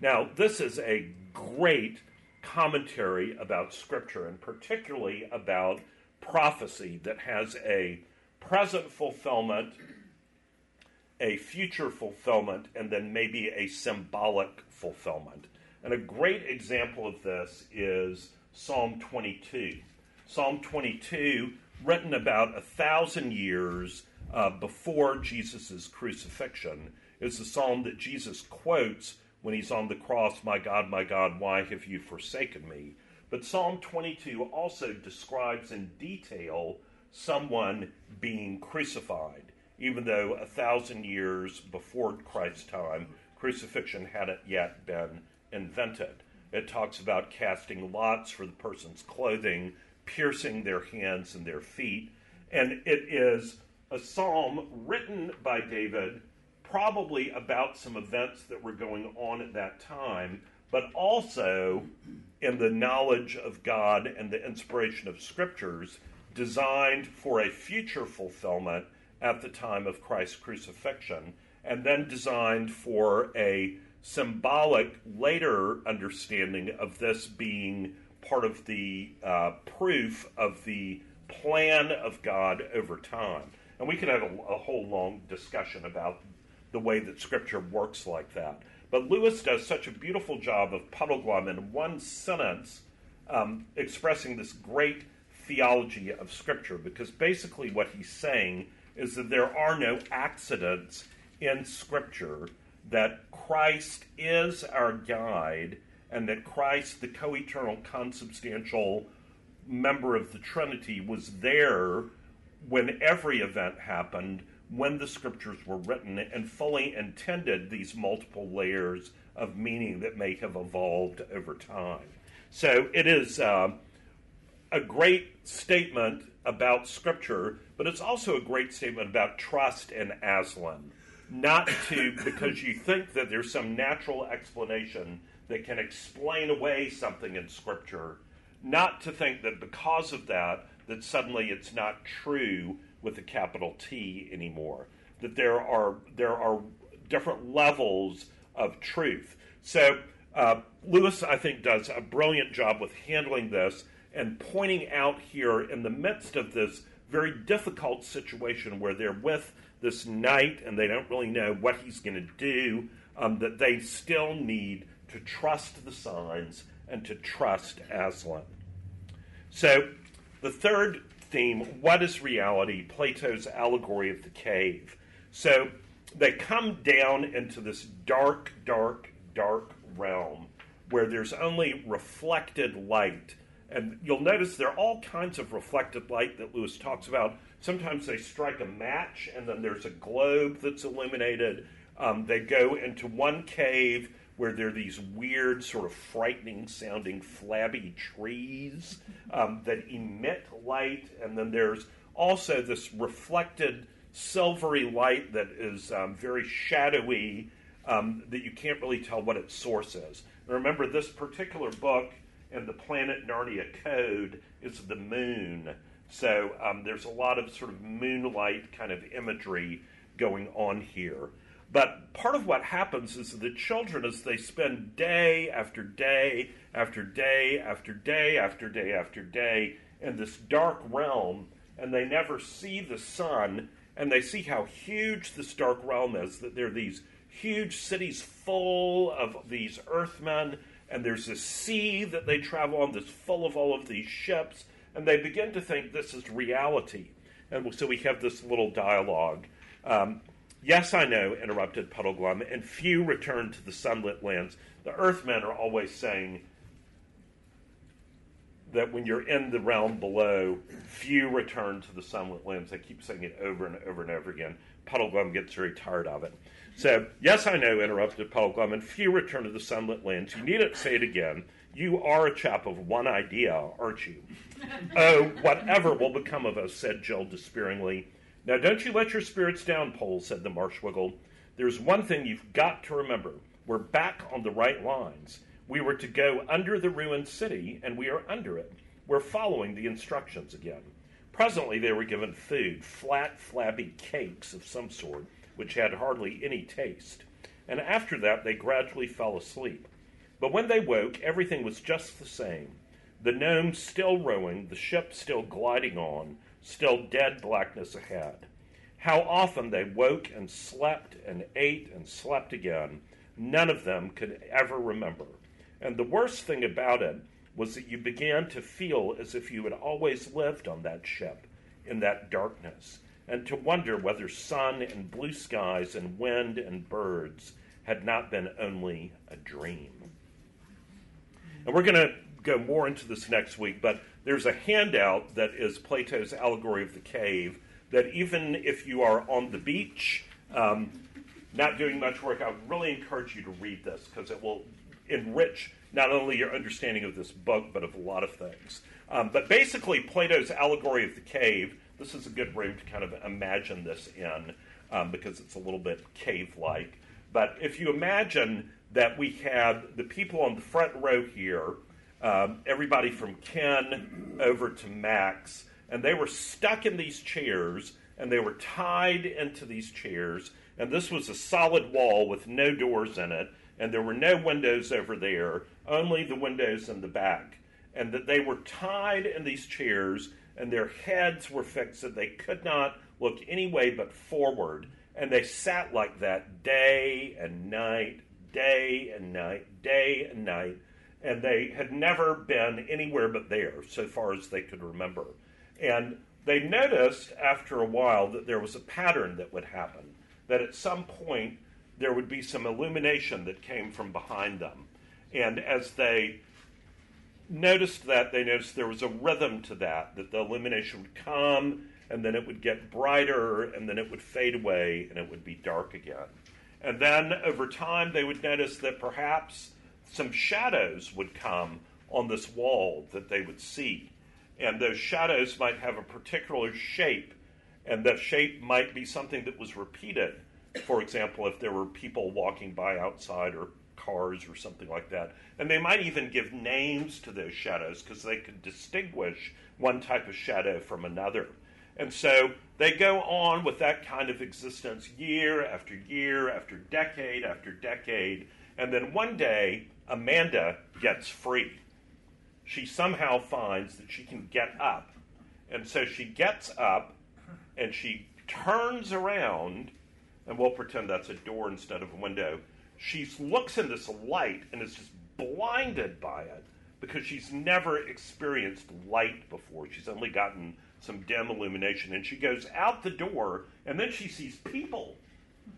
Now, this is a great commentary about Scripture, and particularly about prophecy that has a present fulfillment, a future fulfillment, and then maybe a symbolic fulfillment. And a great example of this is Psalm 22. Psalm 22, written about a thousand years uh, before Jesus' crucifixion, is the psalm that Jesus quotes when he's on the cross My God, my God, why have you forsaken me? But Psalm 22 also describes in detail someone being crucified, even though a thousand years before Christ's time, crucifixion hadn't yet been invented. It talks about casting lots for the person's clothing, piercing their hands and their feet, and it is a psalm written by David, probably about some events that were going on at that time, but also in the knowledge of God and the inspiration of scriptures designed for a future fulfillment at the time of Christ's crucifixion, and then designed for a symbolic later understanding of this being part of the uh, proof of the plan of God over time. And we could have a, a whole long discussion about the way that Scripture works like that. But Lewis does such a beautiful job of Puddleglum in one sentence um, expressing this great theology of Scripture, because basically what he's saying is that there are no accidents in Scripture, that Christ is our guide, and that Christ, the co eternal, consubstantial member of the Trinity, was there when every event happened, when the Scriptures were written, and fully intended these multiple layers of meaning that may have evolved over time. So it is uh, a great statement about Scripture, but it's also a great statement about trust in Aslan. Not to, because you think that there's some natural explanation that can explain away something in Scripture, not to think that because of that, that suddenly it's not true with a capital T anymore. That there are there are different levels of truth. So uh, Lewis, I think, does a brilliant job with handling this and pointing out here in the midst of this very difficult situation where they're with this knight and they don't really know what he's going to do, um, that they still need to trust the signs and to trust Aslan. So, the third theme what is reality? Plato's allegory of the cave. So, they come down into this dark, dark, dark realm where there's only reflected light. And you'll notice there are all kinds of reflected light that Lewis talks about. Sometimes they strike a match, and then there's a globe that's illuminated. Um, they go into one cave where there are these weird, sort of frightening sounding, flabby trees um, that emit light. And then there's also this reflected silvery light that is um, very shadowy um, that you can't really tell what its source is. And remember, this particular book in the Planet Narnia Code is the moon. So um, there's a lot of sort of moonlight kind of imagery going on here. But part of what happens is that the children, as they spend day after day after day after day after day after day in this dark realm, and they never see the sun, and they see how huge this dark realm is, that there are these huge cities full of these earthmen, and there's this sea that they travel on that's full of all of these ships, and they begin to think this is reality. And so we have this little dialogue. Um, yes, I know, interrupted Puddleglum, and few return to the sunlit lands. The earthmen are always saying that when you're in the realm below, few return to the sunlit lands. They keep saying it over and over and over again. Puddleglum gets very tired of it. So, yes, I know, interrupted Puddleglum, and few return to the sunlit lands. You needn't say it again. You are a chap of one idea, aren't you? oh, whatever will become of us, said Jill despairingly. Now, don't you let your spirits down, Pole, said the Marshwiggle. There's one thing you've got to remember. We're back on the right lines. We were to go under the ruined city, and we are under it. We're following the instructions again. Presently, they were given food, flat, flabby cakes of some sort which had hardly any taste, and after that they gradually fell asleep. But when they woke, everything was just the same. The gnomes still rowing, the ship still gliding on, still dead blackness ahead. How often they woke and slept and ate and slept again, none of them could ever remember. And the worst thing about it was that you began to feel as if you had always lived on that ship in that darkness and to wonder whether sun and blue skies and wind and birds had not been only a dream. And we're going to go more into this next week, but there's a handout that is Plato's Allegory of the Cave that even if you are on the beach, um, not doing much work, I would really encourage you to read this because it will enrich not only your understanding of this book, but of a lot of things. Um, but basically, Plato's Allegory of the Cave this is a good room to kind of imagine this in um, because it's a little bit cave like. But if you imagine that we have the people on the front row here, um, everybody from Ken over to Max, and they were stuck in these chairs and they were tied into these chairs. And this was a solid wall with no doors in it, and there were no windows over there, only the windows in the back. And that they were tied in these chairs and their heads were fixed, and they could not look any way but forward. And they sat like that day and night, day and night, day and night, and they had never been anywhere but there, so far as they could remember. And they noticed after a while that there was a pattern that would happen, that at some point there would be some illumination that came from behind them. And as they noticed that, they noticed there was a rhythm to that, that the illumination would come and then it would get brighter and then it would fade away and it would be dark again. And then over time, they would notice that perhaps some shadows would come on this wall that they would see. And those shadows might have a particular shape, and that shape might be something that was repeated. For example, if there were people walking by outside or cars or something like that. And they might even give names to those shadows because they could distinguish one type of shadow from another. And so they go on with that kind of existence year after year after decade after decade. And then one day, Amanda gets free. She somehow finds that she can get up. And so she gets up and she turns around, and we'll pretend that's a door instead of a window. She looks in this light and is just blinded by it because she's never experienced light before. She's only gotten some dim illumination. And she goes out the door, and then she sees people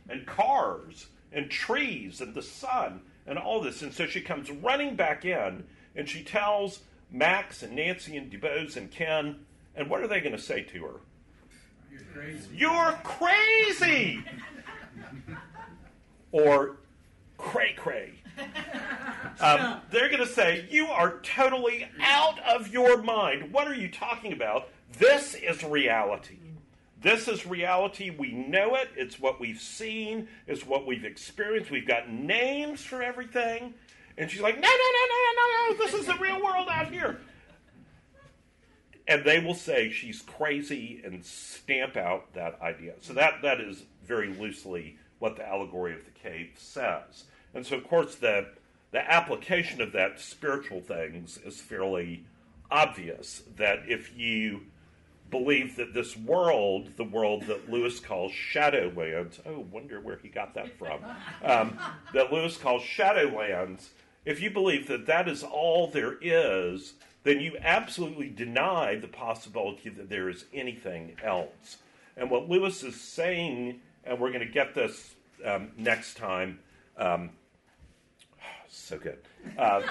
and cars and trees and the sun and all this. And so she comes running back in, and she tells Max and Nancy and DuBose and Ken, and what are they going to say to her? You're crazy. You're crazy! or cray cray. Um, they're going to say, You are totally out of your mind. What are you talking about? This is reality. This is reality. We know it. It's what we've seen. It's what we've experienced. We've got names for everything. And she's like, No, no, no, no, no, no. This is the real world out here. And they will say she's crazy and stamp out that idea. So that, that is very loosely what the allegory of the cave says. And so, of course, the, the application of that to spiritual things is fairly obvious. That if you believe that this world, the world that Lewis calls Shadowlands, oh, wonder where he got that from, um, that Lewis calls Shadowlands, if you believe that that is all there is, then you absolutely deny the possibility that there is anything else. And what Lewis is saying, and we're going to get this um, next time. Um, so good. Uh,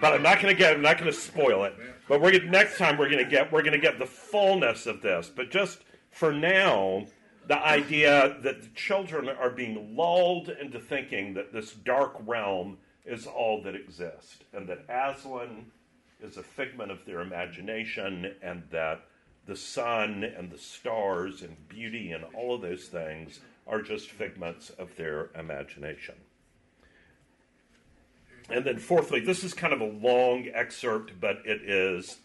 but I'm not going to get. I'm not going to spoil it. But we're next time we're going to get. We're going to get the fullness of this. But just for now, the idea that the children are being lulled into thinking that this dark realm is all that exists, and that Aslan is a figment of their imagination, and that the sun and the stars and beauty and all of those things are just figments of their imagination. And then, fourthly, this is kind of a long excerpt, but it is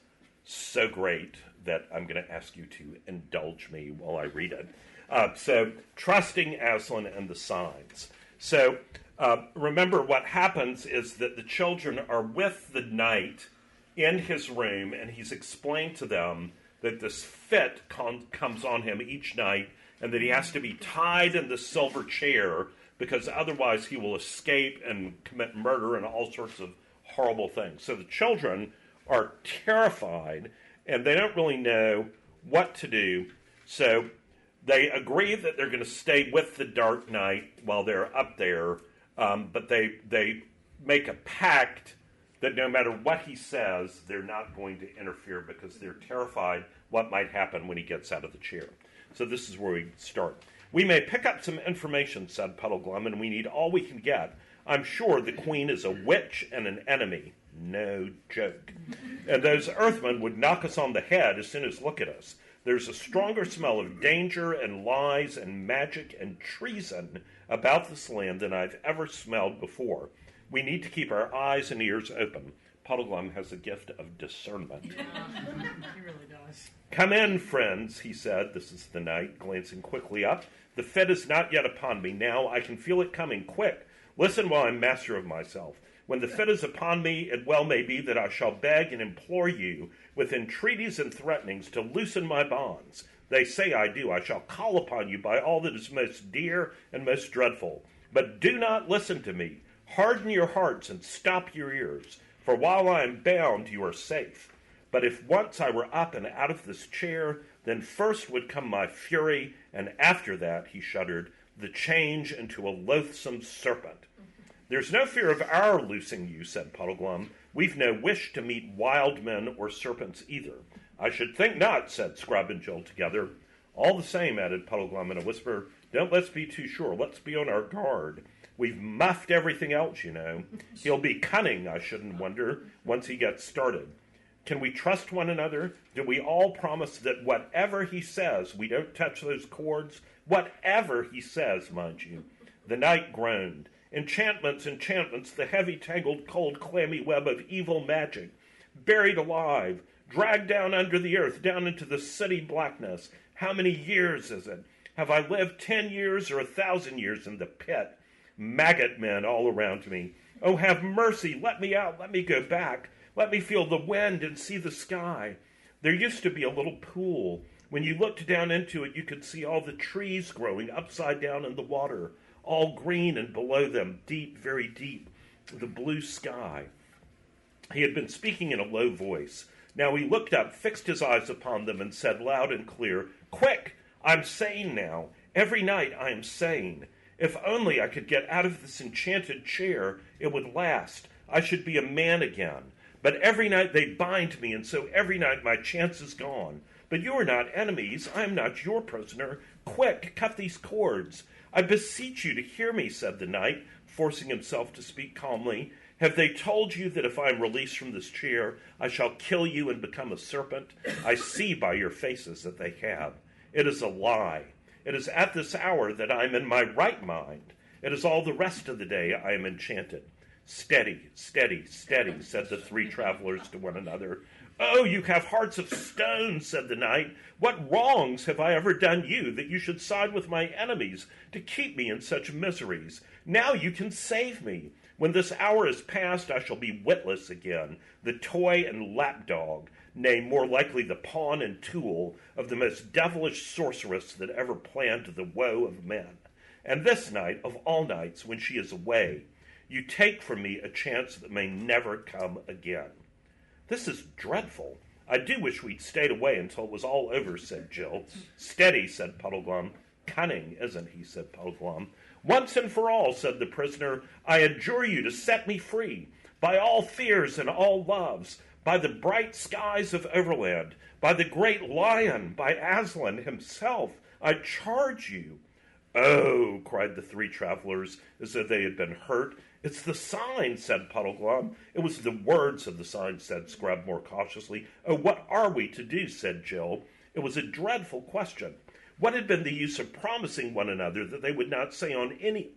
so great that I'm going to ask you to indulge me while I read it. Uh, so, trusting Aslan and the signs. So, uh, remember what happens is that the children are with the knight in his room, and he's explained to them that this fit com- comes on him each night, and that he has to be tied in the silver chair because otherwise he will escape and commit murder and all sorts of horrible things. So the children are terrified and they don't really know what to do. So they agree that they're going to stay with the Dark Knight while they're up there, um, but they they make a pact that no matter what he says, they're not going to interfere because they're terrified what might happen when he gets out of the chair. So this is where we start. We may pick up some information, said Puddleglum, and we need all we can get. I'm sure the queen is a witch and an enemy. No joke. And those earthmen would knock us on the head as soon as look at us. There's a stronger smell of danger and lies and magic and treason about this land than I've ever smelled before. We need to keep our eyes and ears open. Puddleglum has a gift of discernment. Yeah, he really does. Come in, friends, he said. This is the knight, glancing quickly up. The fit is not yet upon me. Now I can feel it coming. Quick, listen while I'm master of myself. When the fit is upon me, it well may be that I shall beg and implore you with entreaties and threatenings to loosen my bonds. They say I do. I shall call upon you by all that is most dear and most dreadful. But do not listen to me. Harden your hearts and stop your ears. For while I am bound, you are safe. But if once I were up and out of this chair, then first would come my fury, and after that, he shuddered, the change into a loathsome serpent. There's no fear of our loosing you, said Puddleglum. We've no wish to meet wild men or serpents either. I should think not, said Scrubb and Jill together. All the same, added Puddleglum in a whisper, don't let's be too sure. Let's be on our guard. We've muffed everything else, you know. He'll be cunning, I shouldn't wonder, once he gets started. Can we trust one another? Do we all promise that whatever he says, we don't touch those cords? Whatever he says, mind you. The knight groaned. Enchantments, enchantments, the heavy, tangled, cold, clammy web of evil magic. Buried alive, dragged down under the earth, down into the sooty blackness. How many years is it? Have I lived ten years or a thousand years in the pit? Maggot men all around me. Oh, have mercy. Let me out. Let me go back. Let me feel the wind and see the sky. There used to be a little pool. When you looked down into it, you could see all the trees growing upside down in the water all green, and below them, deep, very deep, the blue sky. He had been speaking in a low voice. Now he looked up, fixed his eyes upon them, and said loud and clear, Quick! I'm sane now. Every night I am sane. If only I could get out of this enchanted chair, it would last. I should be a man again. But every night they bind me, and so every night my chance is gone. But you are not enemies. I am not your prisoner. Quick, cut these cords. I beseech you to hear me, said the knight, forcing himself to speak calmly. Have they told you that if I am released from this chair, I shall kill you and become a serpent? I see by your faces that they have. It is a lie. It is at this hour that I am in my right mind. It is all the rest of the day I am enchanted. Steady, steady, steady, said the three travelers to one another. Oh, you have hearts of stone, said the knight. What wrongs have I ever done you that you should side with my enemies to keep me in such miseries? Now you can save me. When this hour is past, I shall be witless again, the toy and lapdog, nay, more likely the pawn and tool of the most devilish sorceress that ever planned the woe of men. And this night, of all nights, when she is away, you take from me a chance that may never come again. This is dreadful. I do wish we'd stayed away until it was all over, said Jill. Steady, said Puddleglum. Cunning, isn't he? said Puddleglum. Once and for all, said the prisoner, I adjure you to set me free. By all fears and all loves, by the bright skies of Overland, by the great lion, by Aslan himself, I charge you. Oh, cried the three travelers, as though they had been hurt it's the sign, said Puddleglum. It was the words of the sign, said Scrubb more cautiously. Oh, what are we to do? said Jill. It was a dreadful question. What had been the use of promising one another that they would not say on any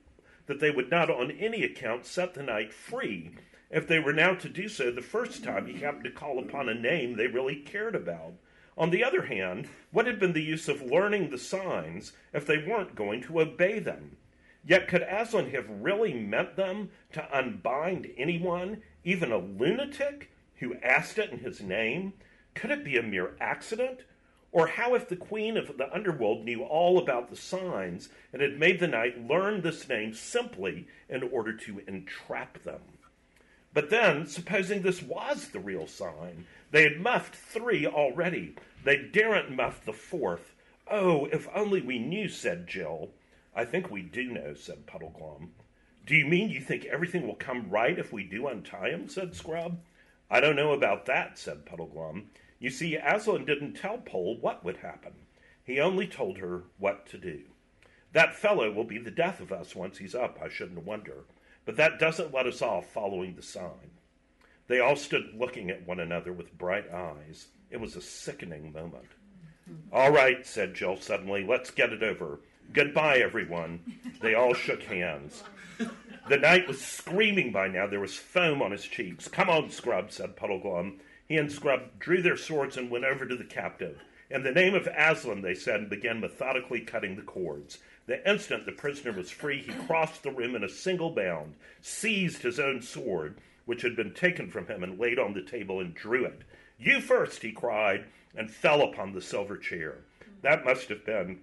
that they would not on any account set the knight free, if they were now to do so the first time he happened to call upon a name they really cared about? On the other hand, what had been the use of learning the signs if they weren't going to obey them? Yet could Aslan have really meant them to unbind anyone, even a lunatic, who asked it in his name? Could it be a mere accident? Or how if the queen of the underworld knew all about the signs and had made the knight learn this name simply in order to entrap them? But then, supposing this was the real sign, they had muffed three already. They daren't muff the fourth. Oh, if only we knew, said Jill. I think we do know, said Puddleglum. Do you mean you think everything will come right if we do untie him? said Scrubb. I don't know about that, said Puddleglum. You see, Aslan didn't tell Pole what would happen. He only told her what to do. That fellow will be the death of us once he's up, I shouldn't wonder. But that doesn't let us off following the sign. They all stood looking at one another with bright eyes. It was a sickening moment. All right, said Jill suddenly, let's get it over. Goodbye, everyone. They all shook hands. The knight was screaming by now. There was foam on his cheeks. Come on, Scrubb, said Puddleglum. He and Scrubb drew their swords and went over to the captive. In the name of Aslan, they said, and began methodically cutting the cords. The instant the prisoner was free, he crossed the room in a single bound, seized his own sword, which had been taken from him, and laid on the table and drew it. You first, he cried, and fell upon the silver chair. That must have been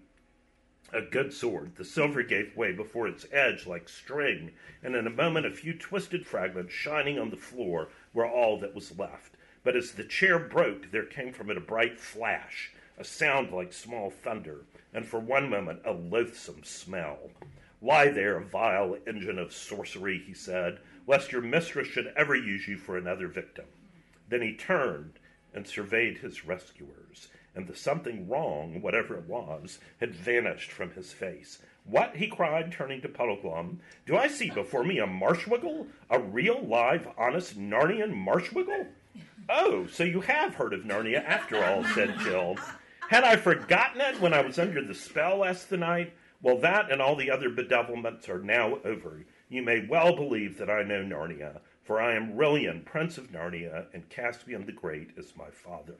a good sword. The silver gave way before its edge like string, and in a moment a few twisted fragments shining on the floor were all that was left. But as the chair broke, there came from it a bright flash, a sound like small thunder, and for one moment a loathsome smell. Lie there, vile engine of sorcery, he said, lest your mistress should ever use you for another victim. Then he turned and surveyed his rescuers, and the something wrong, whatever it was, had vanished from his face. What? he cried, turning to Puddleglum. Do I see before me a marshwiggle? A real, live, honest Narnian marshwiggle? Oh, so you have heard of Narnia after all, said Jill. Had I forgotten it when I was under the spell last night? Well, that and all the other bedevilments are now over. You may well believe that I know Narnia, for I am Rilian, Prince of Narnia, and Caspian the Great is my father.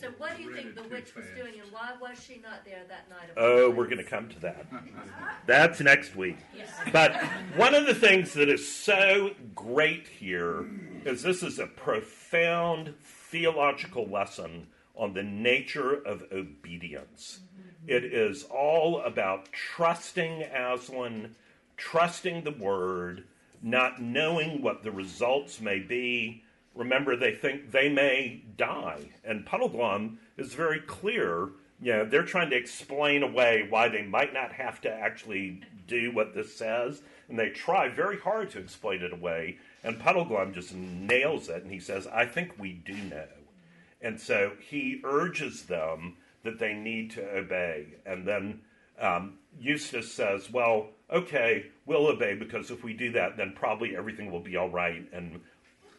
So, what do you think the witch was doing, and why was she not there that night? Oh, we're going to come to that. That's next week. But one of the things that is so great here is this is a profound theological lesson on the nature of obedience. It is all about trusting Aslan, trusting the word, not knowing what the results may be. Remember, they think they may die. And Puddleglum is very clear. You know, they're trying to explain away why they might not have to actually do what this says. And they try very hard to explain it away. And Puddleglum just nails it. And he says, I think we do know. And so he urges them that they need to obey. And then um, Eustace says, Well, okay, we'll obey because if we do that, then probably everything will be all right and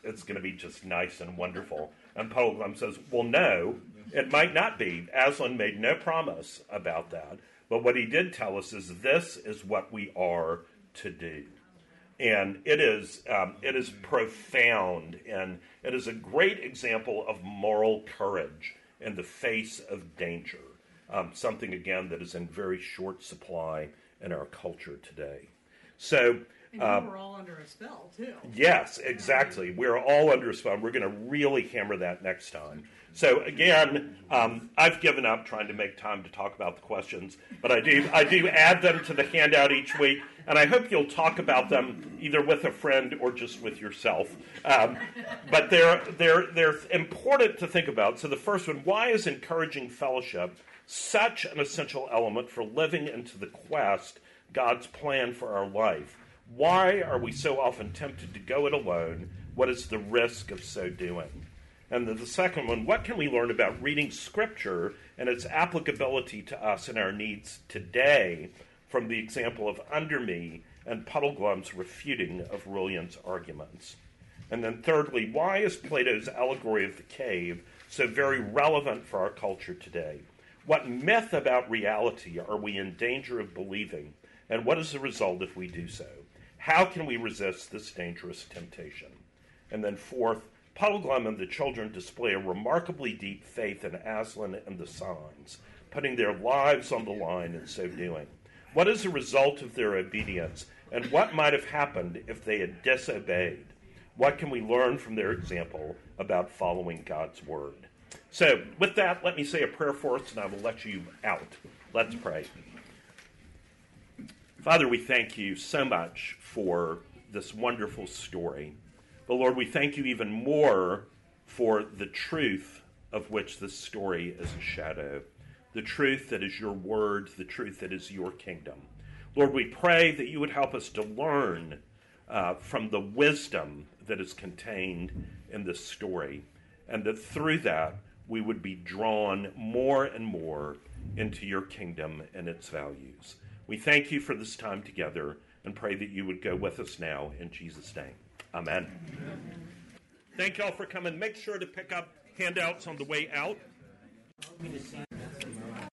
it's going to be just nice and wonderful. And Puddleglum says, Well, no, it might not be. Aslan made no promise about that. But what he did tell us is this is what we are to do. And it is, um, it is profound, and it is a great example of moral courage in the face of danger. Um, something, again, that is in very short supply in our culture today. So, and um, we're all under a spell, too. Yes, exactly. We're all under a spell. We're going to really hammer that next time. So again, um, I've given up trying to make time to talk about the questions, but I do I do add them to the handout each week, and I hope you'll talk about them either with a friend or just with yourself. Um, but they're they're they're important to think about. So the first one: Why is encouraging fellowship such an essential element for living into the quest God's plan for our life? Why are we so often tempted to go it alone? What is the risk of so doing? And the, the second one, what can we learn about reading Scripture and its applicability to us and our needs today from the example of Under Me and Puddleglum's refuting of Rilian's arguments? And then, thirdly, why is Plato's allegory of the cave so very relevant for our culture today? What myth about reality are we in danger of believing, and what is the result if we do so? How can we resist this dangerous temptation? And then, fourth, Puddleglum and the children display a remarkably deep faith in Aslan and the signs, putting their lives on the line in so doing. What is the result of their obedience, and what might have happened if they had disobeyed? What can we learn from their example about following God's word? So, with that, let me say a prayer for us, and I will let you out. Let's pray. Father, we thank you so much for this wonderful story. But Lord, we thank you even more for the truth of which this story is a shadow, the truth that is your word, the truth that is your kingdom. Lord, we pray that you would help us to learn uh, from the wisdom that is contained in this story, and that through that we would be drawn more and more into your kingdom and its values. We thank you for this time together and pray that you would go with us now in Jesus' name. Amen. Thank y'all for coming. Make sure to pick up handouts on the way out.